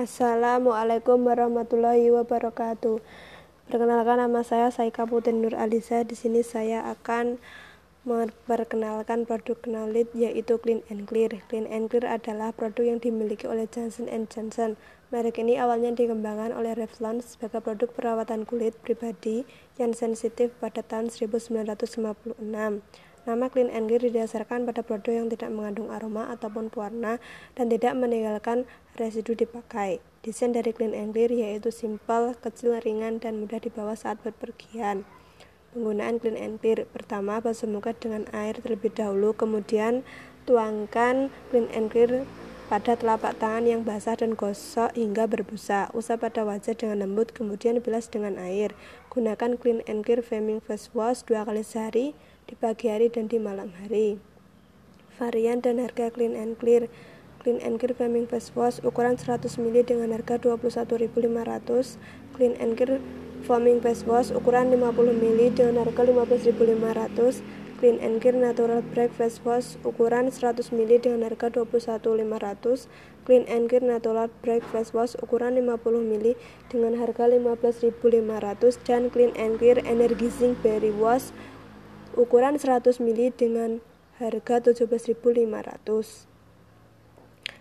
Assalamualaikum warahmatullahi wabarakatuh. Perkenalkan nama saya Saika Putri Nur Alisa. Di sini saya akan memperkenalkan produk Knowledge yaitu Clean and Clear. Clean and Clear adalah produk yang dimiliki oleh Johnson Johnson. Merek ini awalnya dikembangkan oleh Revlon sebagai produk perawatan kulit pribadi yang sensitif pada tahun 1956. Nama Clean and Clear didasarkan pada produk yang tidak mengandung aroma ataupun pewarna dan tidak meninggalkan residu dipakai. Desain dari Clean and Clear yaitu simpel, kecil, ringan, dan mudah dibawa saat berpergian. Penggunaan Clean and Clear pertama basuh muka dengan air terlebih dahulu, kemudian tuangkan Clean and Clear pada telapak tangan yang basah dan gosok hingga berbusa. Usap pada wajah dengan lembut, kemudian bilas dengan air. Gunakan Clean and Clear Foaming Face Wash dua kali sehari di pagi hari dan di malam hari. Varian dan harga Clean and Clear. Clean and Clear Foaming Face Wash ukuran 100 ml dengan harga 21.500 Clean and Clear Foaming Face Wash ukuran 50 ml dengan harga 15.500 Clean and Clear Natural Break Face Wash ukuran 100 ml dengan harga 21.500 Clean and Clear Natural Break Face Wash ukuran 50 ml dengan harga 15.500 dan Clean and Clear Energizing Berry Wash ukuran 100 ml dengan harga 17.500.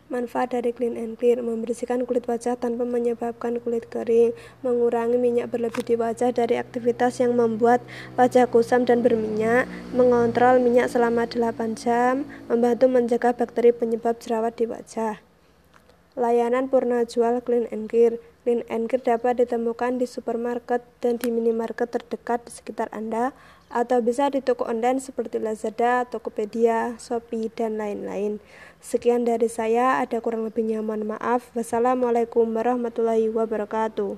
Manfaat dari Clean and Clear membersihkan kulit wajah tanpa menyebabkan kulit kering, mengurangi minyak berlebih di wajah dari aktivitas yang membuat wajah kusam dan berminyak, mengontrol minyak selama 8 jam, membantu mencegah bakteri penyebab jerawat di wajah. Layanan purna jual Clean and Clear Clean and Clear dapat ditemukan di supermarket dan di minimarket terdekat di sekitar Anda atau bisa di toko online seperti Lazada, Tokopedia, Shopee, dan lain-lain. Sekian dari saya, ada kurang lebihnya mohon maaf. Wassalamualaikum warahmatullahi wabarakatuh.